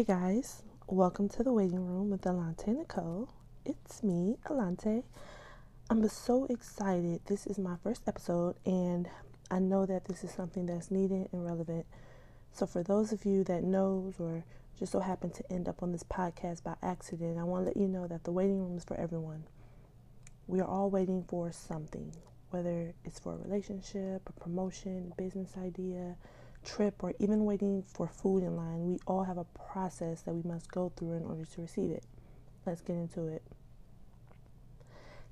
Hey guys, welcome to the waiting room with Alante Nicole. It's me, Alante. I'm so excited. This is my first episode, and I know that this is something that's needed and relevant. So, for those of you that knows or just so happen to end up on this podcast by accident, I want to let you know that the waiting room is for everyone. We are all waiting for something, whether it's for a relationship, a promotion, a business idea trip, or even waiting for food in line, we all have a process that we must go through in order to receive it. Let's get into it.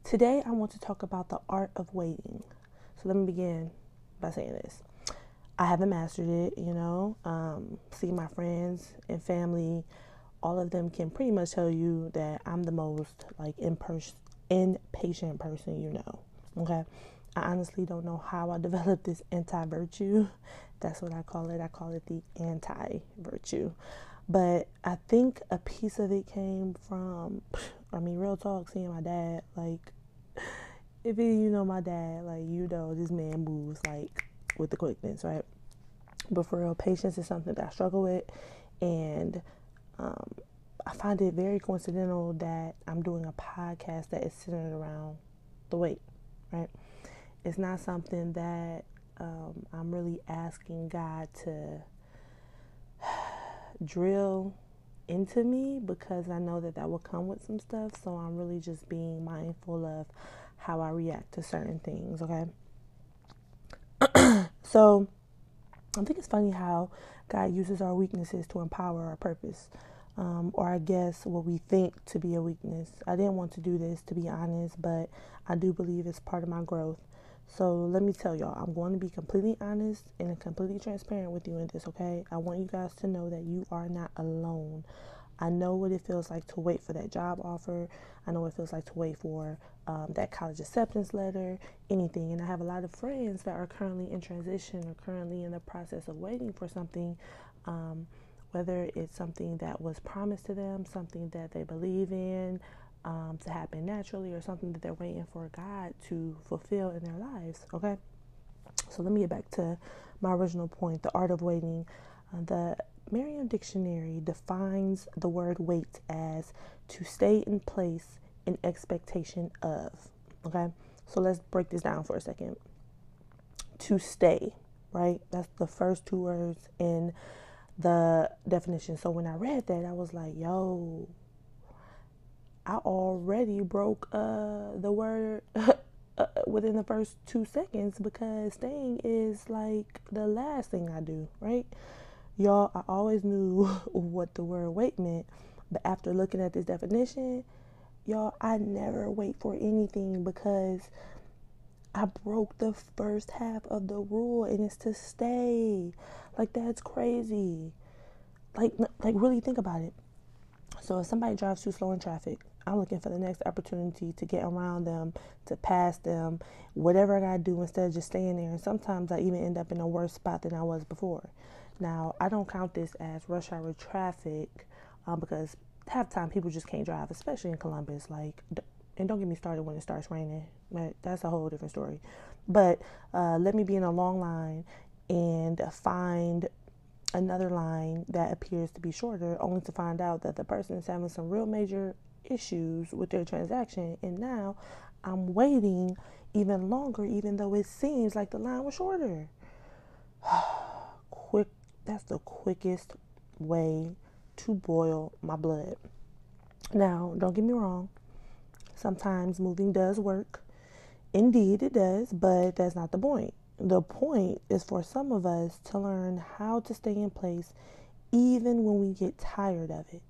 Today, I want to talk about the art of waiting. So, let me begin by saying this. I haven't mastered it, you know. Um, see my friends and family, all of them can pretty much tell you that I'm the most like impatient, impatient person you know. Okay, I honestly don't know how I developed this anti virtue that's what I call it. I call it the anti virtue. But I think a piece of it came from, I mean, real talk, seeing my dad. Like, if you know my dad, like, you know, this man moves like with the quickness, right? But for real, patience is something that I struggle with. And um, I find it very coincidental that I'm doing a podcast that is centered around the wait, right? It's not something that um, I'm really asking God to drill into me because I know that that will come with some stuff. So I'm really just being mindful of how I react to certain things, okay? so I think it's funny how God uses our weaknesses to empower our purpose. Um, or I guess what we think to be a weakness. I didn't want to do this to be honest, but I do believe it's part of my growth. So let me tell y'all, I'm going to be completely honest and completely transparent with you in this, okay? I want you guys to know that you are not alone. I know what it feels like to wait for that job offer. I know what it feels like to wait for um, that college acceptance letter, anything. And I have a lot of friends that are currently in transition or currently in the process of waiting for something, um, whether it's something that was promised to them, something that they believe in, um, to happen naturally or something that they're waiting for God to fulfill in their lives. Okay, so let me get back to my original point the art of waiting. Uh, the Merriam Dictionary defines the word wait as to stay in place in expectation of. Okay, so let's break this down for a second. To stay, right? That's the first two words in the definition. So when I read that, I was like, yo, I already broke uh, the word uh, within the first two seconds because staying is like the last thing I do, right? Y'all, I always knew what the word wait meant, but after looking at this definition, y'all, I never wait for anything because I broke the first half of the rule and it's to stay. Like that's crazy. Like like really think about it. So if somebody drives too slow in traffic, I'm looking for the next opportunity to get around them, to pass them, whatever I gotta do instead of just staying there. And sometimes I even end up in a worse spot than I was before. Now, I don't count this as rush hour traffic um, because half time people just can't drive, especially in Columbus. Like, and don't get me started when it starts raining. But that's a whole different story. But uh, let me be in a long line and find another line that appears to be shorter, only to find out that the person is having some real major issues with their transaction and now I'm waiting even longer even though it seems like the line was shorter. Quick that's the quickest way to boil my blood. Now, don't get me wrong. Sometimes moving does work. Indeed, it does, but that's not the point. The point is for some of us to learn how to stay in place even when we get tired of it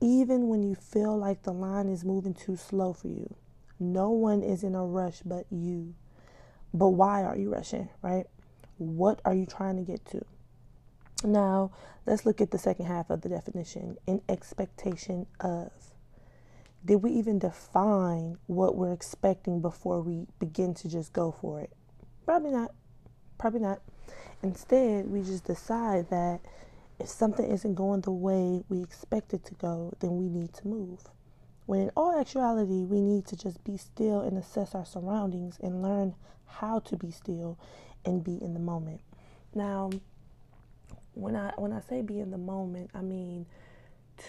even when you feel like the line is moving too slow for you. No one is in a rush but you. But why are you rushing, right? What are you trying to get to? Now, let's look at the second half of the definition in expectation of. Did we even define what we're expecting before we begin to just go for it? Probably not. Probably not. Instead, we just decide that if something isn't going the way we expect it to go, then we need to move. When in all actuality, we need to just be still and assess our surroundings and learn how to be still and be in the moment. Now, when I when I say be in the moment, I mean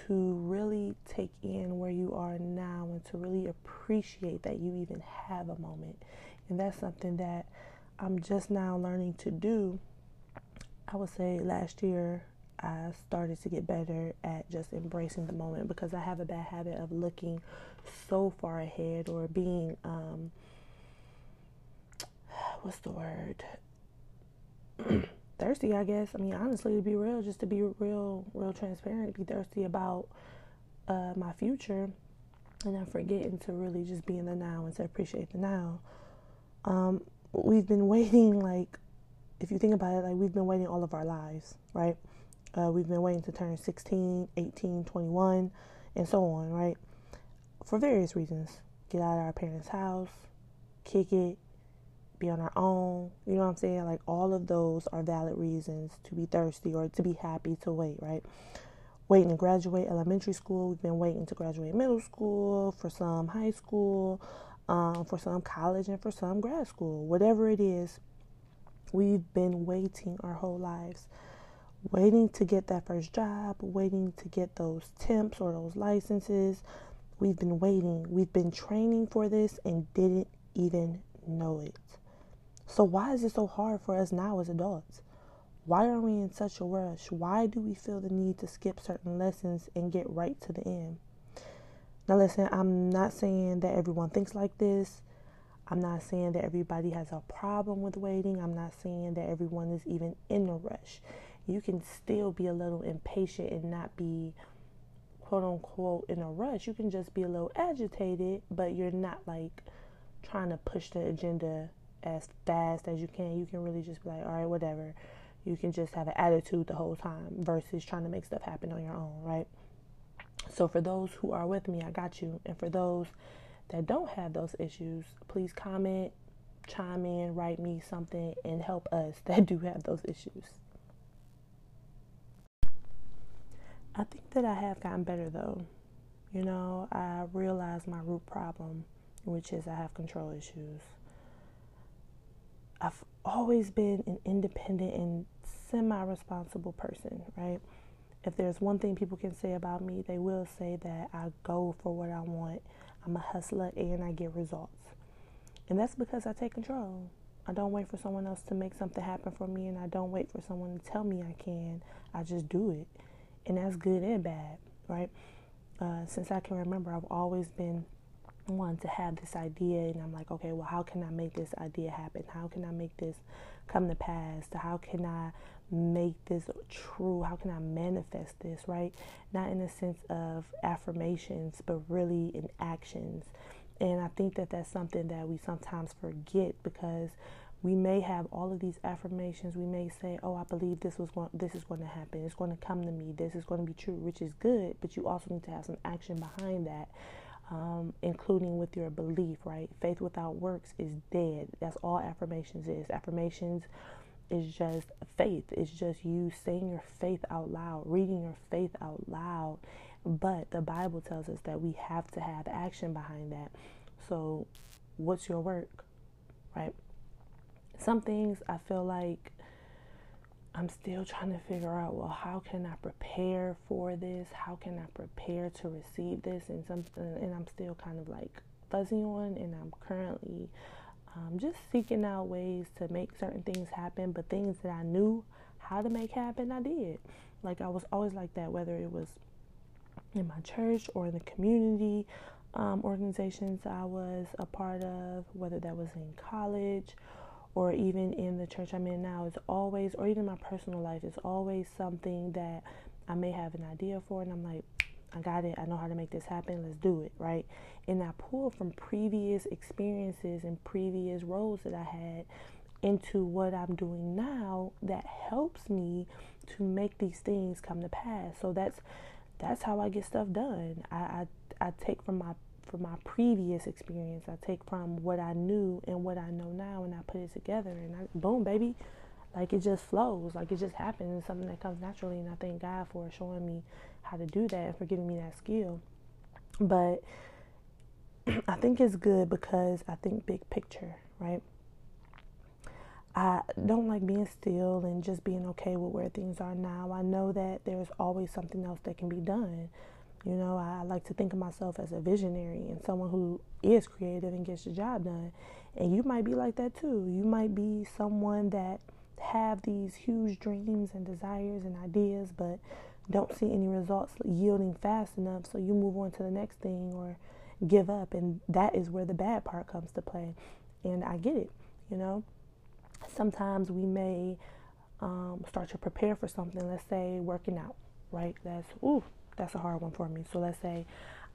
to really take in where you are now and to really appreciate that you even have a moment. And that's something that I'm just now learning to do. I would say last year I started to get better at just embracing the moment because I have a bad habit of looking so far ahead or being um what's the word? Thirsty I guess. I mean honestly to be real just to be real real transparent be thirsty about uh, my future and I'm forgetting to really just be in the now and to appreciate the now. Um, we've been waiting like if you think about it like we've been waiting all of our lives right uh, we've been waiting to turn 16 18 21 and so on right? For various reasons. Get out of our parents house kick it be on our own you know what i'm saying? Like all of those are valid reasons to be thirsty or to be happy to wait right? Waiting to graduate elementary school. We've been waiting to graduate middle school for some high school um, for some college and for some grad school. Whatever it is we've been waiting our whole lives waiting to get that first job, waiting to get those temps or those licenses. We've been waiting. We've been training for this and didn't even know it. So, why is it so hard for us now as adults? Why are we in such a rush? Why do we feel the need to skip certain lessons and get right to the end? Now, listen, I'm not saying that everyone thinks like this. I'm not saying that everybody has a problem with waiting. I'm not saying that everyone is even in a rush you can still be a little impatient and not be quote unquote in a rush. You can just be a little agitated, but you're not like trying to push the agenda as fast as you can. You can really just be like, all right, whatever. You can just have an attitude the whole time versus trying to make stuff happen on your own, right? So, for those who are with me, I got you. And for those that don't have those issues, please comment, chime in, write me something, and help us that do have those issues. I think that I have gotten better though. You know, I realized my root problem, which is I have control issues. I've always been an independent and semi responsible person, right? If there's one thing people can say about me, they will say that I go for what I want. I'm a hustler and I get results. And that's because I take control. I don't wait for someone else to make something happen for me, and I don't wait for someone to tell me I can. I just do it and that's good and bad, right? Uh, since I can remember, I've always been one to have this idea, and I'm like, okay, well, how can I make this idea happen? How can I make this come to pass? How can I make this true? How can I manifest this, right? Not in the sense of affirmations, but really in actions. And I think that that's something that we sometimes forget because we may have all of these affirmations. We may say, "Oh, I believe this was going, this is going to happen. It's going to come to me. This is going to be true," which is good. But you also need to have some action behind that, um, including with your belief. Right? Faith without works is dead. That's all affirmations is. Affirmations is just faith. It's just you saying your faith out loud, reading your faith out loud. But the Bible tells us that we have to have action behind that. So, what's your work? Right? Some things I feel like I'm still trying to figure out well how can I prepare for this? How can I prepare to receive this? And something and I'm still kind of like fuzzy on and I'm currently um, just seeking out ways to make certain things happen. But things that I knew how to make happen I did. Like I was always like that whether it was in my church or in the community um, organizations I was a part of whether that was in college or even in the church I'm in now, it's always, or even my personal life, it's always something that I may have an idea for, and I'm like, I got it. I know how to make this happen. Let's do it, right? And I pull from previous experiences and previous roles that I had into what I'm doing now that helps me to make these things come to pass. So that's that's how I get stuff done. I I, I take from my from my previous experience. I take from what I knew and what I know now, and I put it together, and I, boom, baby, like it just flows, like it just happens. It's something that comes naturally, and I thank God for showing me how to do that and for giving me that skill. But I think it's good because I think big picture, right? I don't like being still and just being okay with where things are now. I know that there's always something else that can be done. You know, I like to think of myself as a visionary and someone who is creative and gets the job done. And you might be like that too. You might be someone that have these huge dreams and desires and ideas, but don't see any results yielding fast enough. So you move on to the next thing or give up. And that is where the bad part comes to play. And I get it, you know. Sometimes we may um, start to prepare for something, let's say working out, right? That's, ooh, that's a hard one for me. So let's say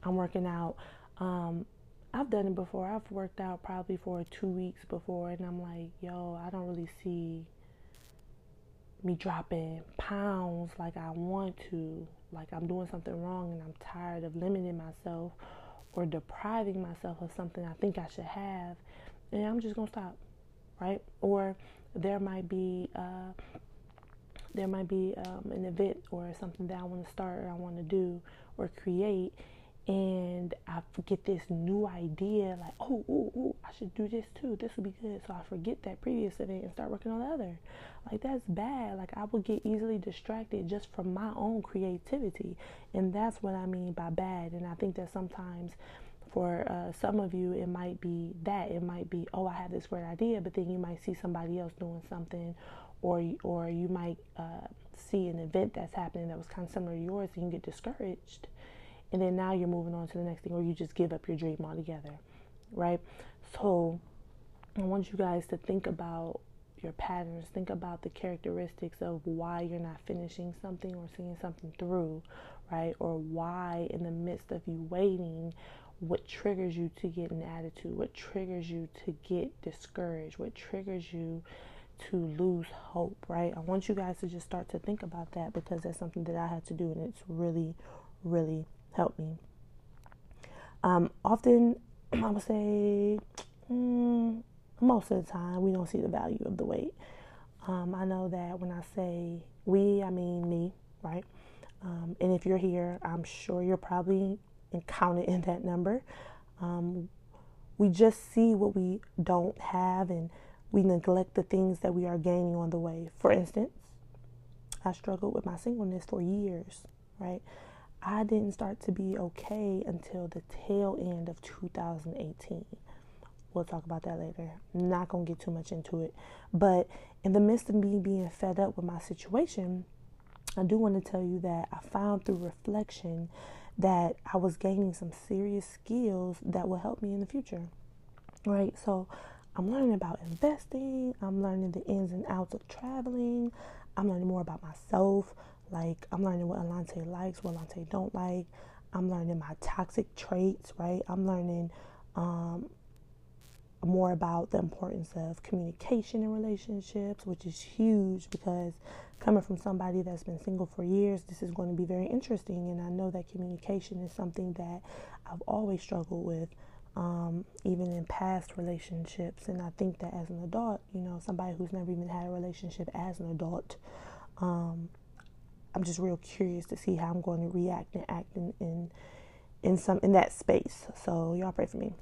I'm working out. Um, I've done it before. I've worked out probably for two weeks before, and I'm like, yo, I don't really see me dropping pounds like I want to. Like I'm doing something wrong, and I'm tired of limiting myself or depriving myself of something I think I should have, and I'm just gonna stop, right? Or there might be uh, there might be um, an event or something that I want to start or I want to do or create, and I get this new idea like, oh, oh, oh, I should do this too. This would be good. So I forget that previous event and start working on the other. Like that's bad. Like I will get easily distracted just from my own creativity, and that's what I mean by bad. And I think that sometimes. For uh, some of you, it might be that. It might be, oh, I have this great idea, but then you might see somebody else doing something, or or you might uh, see an event that's happening that was kind of similar to yours and you get discouraged. And then now you're moving on to the next thing or you just give up your dream altogether right? So i want you guys to think about your patterns think about the characteristics of why you're not finishing something or seeing something through right? Or why in the midst of you waiting what triggers you to get an attitude? What triggers you to get discouraged? What triggers you to lose hope, right? I want you guys to just start to think about that because that's something that I had to do and it's really, really helped me. Um, often, I would say, mm, most of the time, we don't see the value of the wait. Um, I know that when I say we, I mean me, right? Um, and if you're here, I'm sure you're probably counted in that number. Um, we just see what we don't have and we neglect the things that we are gaining on the way. For instance, I struggled with my singleness for years, right? I didn't start to be okay until the tail end of 2018. We'll talk about that later. Not going to get too much into it. But in the midst of me being fed up with my situation, I do want to tell you that I found through reflection that I was gaining some serious skills that will help me in the future. Right? So I'm learning about investing. I'm learning the ins and outs of traveling. I'm learning more about myself. Like I'm learning what Alante likes, what Alante don't like. I'm learning my toxic traits, right? I'm learning um, more about the importance of communication in relationships, which is huge because coming from somebody that's been single for years, this is going to be very interesting. And I know that communication is something that I've always struggled with um, even in past relationships. And I think that as an adult, you know, somebody who's never even had a relationship as an adult, um, I'm just real curious to see how I'm going to react and act in, in in some in that space. So y'all pray for me.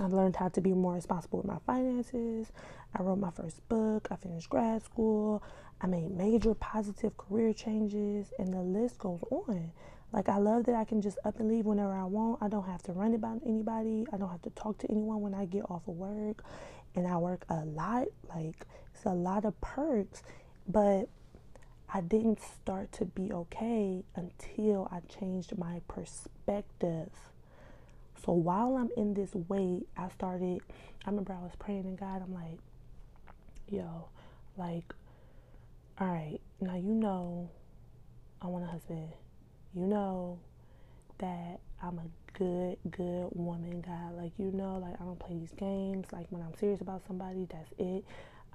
I've learned how to be more responsible with my finances. I wrote my first book. I finished grad school. I made major positive career changes, and the list goes on. Like, I love that I can just up and leave whenever I want. I don't have to run about anybody. I don't have to talk to anyone when I get off of work. And I work a lot. Like, it's a lot of perks. But I didn't start to be okay until I changed my perspective. So while I'm in this wait, I started, I remember I was praying to God. I'm like, yo, like, all right, now you know I want a husband you know that I'm a good, good woman, God. Like, you know, like, I don't play these games. Like, when I'm serious about somebody, that's it.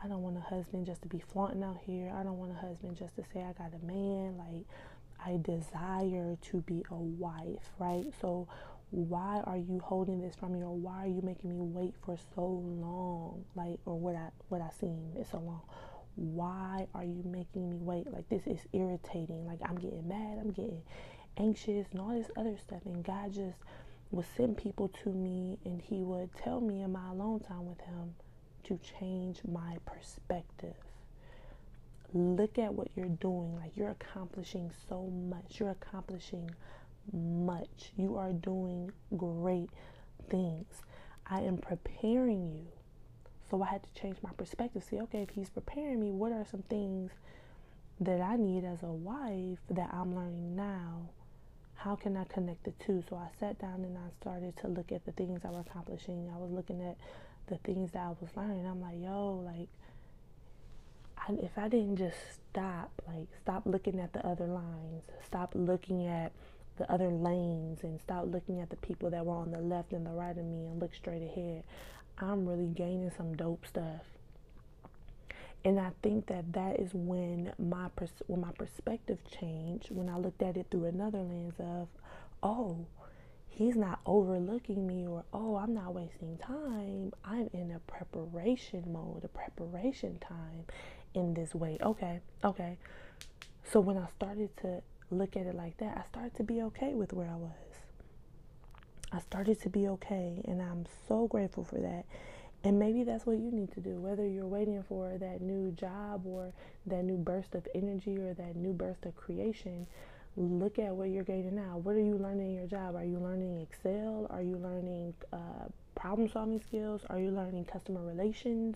I don't want a husband just to be flaunting out here. I don't want a husband just to say I got a man. Like, I desire to be a wife, right? So, why are you holding this from me, or why are you making me wait for so long? Like, or what I what I seen is so long. Why are you making me wait? Like, this is irritating. Like, I'm getting mad. I'm getting anxious and all this other stuff. And God just would send people to me and He would tell me in my alone time with Him to change my perspective. Look at what you're doing. Like you're accomplishing so much. You're accomplishing much. You are doing great things. I am preparing you. So I had to change my perspective. See, okay, if he's preparing me, what are some things that I need as a wife that I'm learning now? How can I connect the two? So I sat down and I started to look at the things I was accomplishing. I was looking at the things that I was learning. I'm like, yo, like, I, if I didn't just stop, like, stop looking at the other lines, stop looking at the other lanes and stop looking at the people that were on the left and the right of me and look straight ahead, I'm really gaining some dope stuff. And I think that that is when my pers- when my perspective changed when I looked at it through another lens of, oh, he's not overlooking me or oh, I'm not wasting time. I'm in a preparation mode, a preparation time in this way. Okay, okay. So when I started to look at it like that, I started to be okay with where I was. I started to be okay, and I'm so grateful for that. And maybe that's what you need to do, whether you're waiting for that new job or that new burst of energy or that new burst of creation. Look at what you're gaining now. What are you learning in your job? Are you learning Excel? Are you learning uh, problem solving skills? Are you learning customer relations?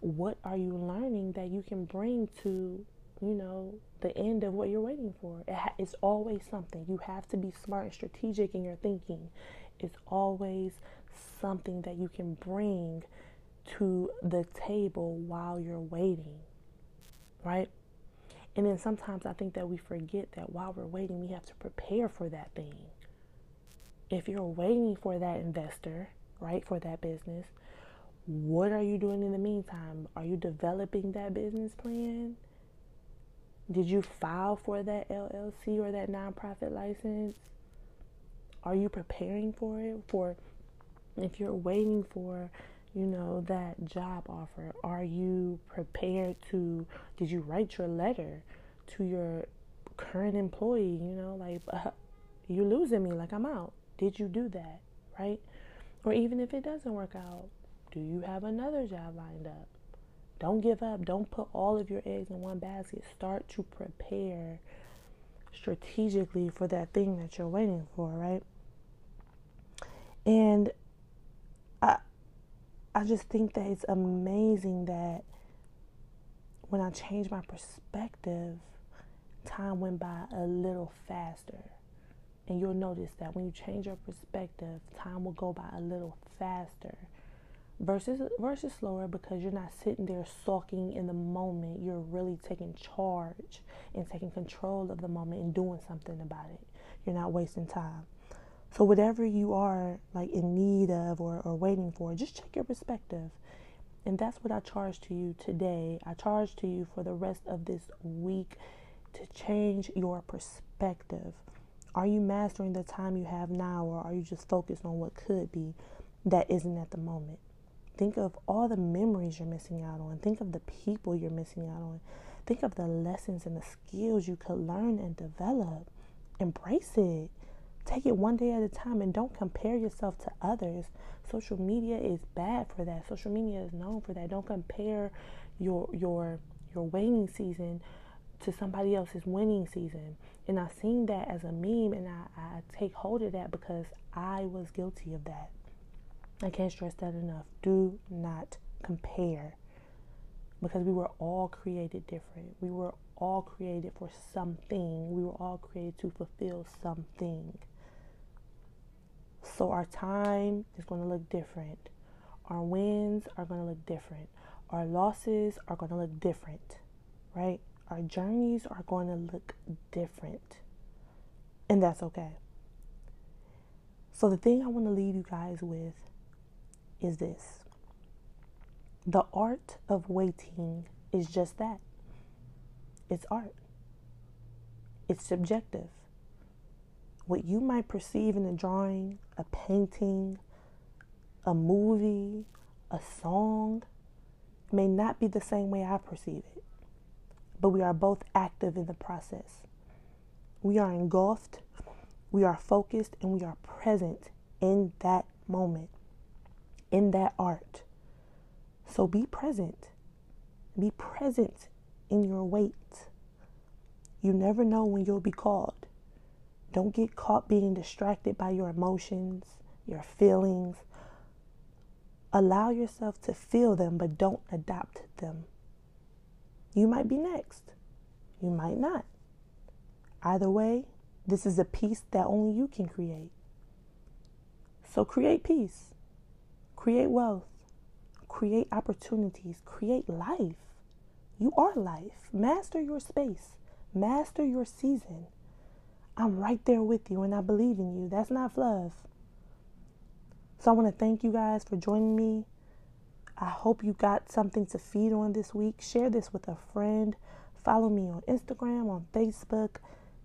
What are you learning that you can bring to you know, the end of what you're waiting for. It ha- it's always something. You have to be smart and strategic in your thinking. It's always something that you can bring to the table while you're waiting, right? And then sometimes I think that we forget that while we're waiting, we have to prepare for that thing. If you're waiting for that investor, right, for that business, what are you doing in the meantime? Are you developing that business plan? Did you file for that LLC or that nonprofit license? Are you preparing for it? For if you're waiting for, you know, that job offer, are you prepared to? Did you write your letter to your current employee? You know, like uh, you're losing me, like I'm out. Did you do that, right? Or even if it doesn't work out, do you have another job lined up? Don't give up. Don't put all of your eggs in one basket. Start to prepare strategically for that thing that you're waiting for, right? And I I just think that it's amazing that when I changed my perspective, time went by a little faster. And you'll notice that when you change your perspective, time will go by a little faster versus versus slower because you're not sitting there sulking in the moment. You're really taking charge and taking control of the moment and doing something about it. You're not wasting time so whatever you are like in need of or, or waiting for just check your perspective and that's what i charge to you today i charge to you for the rest of this week to change your perspective are you mastering the time you have now or are you just focused on what could be that isn't at the moment Think of all the memories you're missing out on. Think of the people you're missing out on. Think of the lessons and the skills you could learn and develop. Embrace it. Take it one day at a time and don't compare yourself to others. Social media is bad for that. Social media is known for that. Don't compare your your your waiting season to somebody else's winning season. And I've seen that as a meme and I, I take hold of that because I was guilty of that. I can't stress that enough. Do not compare because we were all created different. We were all created for something. We were all created to fulfill something. So our time is going to look different. Our wins are going to look different. Our losses are going to look different, right? Our journeys are going to look different. And that's okay. So the thing I want to leave you guys with is this the art of waiting is just that it's art, it's subjective. What you might perceive in a drawing, a painting, a movie, a song may not be the same way I perceive it, but we are both active in the process. We are engulfed, we are focused, and we are present in that moment in that art. So be present. Be present in your wait. You never know when you'll be called. Don't get caught being distracted by your emotions, your feelings. Allow yourself to feel them, but don't adopt them. You might be next. You might not. Either way, this is a peace that only you can create. So create peace, create wealth, create opportunities, create life. You are life. Master your space, master your season. I'm right there with you and I believe in you. That's not fluff. So I want to thank you guys for joining me. I hope you got something to feed on this week. Share this with a friend. Follow me on Instagram, on Facebook.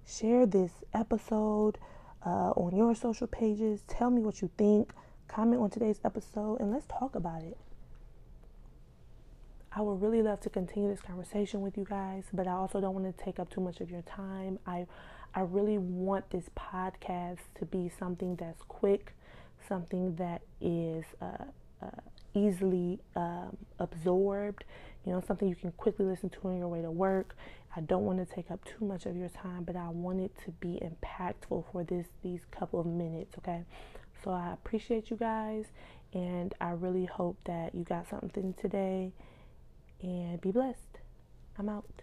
Share this episode uh, on your social pages. Tell me what you think. Comment on today's episode and let's talk about it. I would really love to continue this conversation with you guys, but I also don't want to take up too much of your time. I I really want this podcast to be something that's quick, something that is uh, uh, easily um, absorbed, you know, something you can quickly listen to on your way to work. I don't want to take up too much of your time, but I want it to be impactful for this these couple of minutes, okay? So I appreciate you guys and I really hope that you got something today and be blessed. I'm out.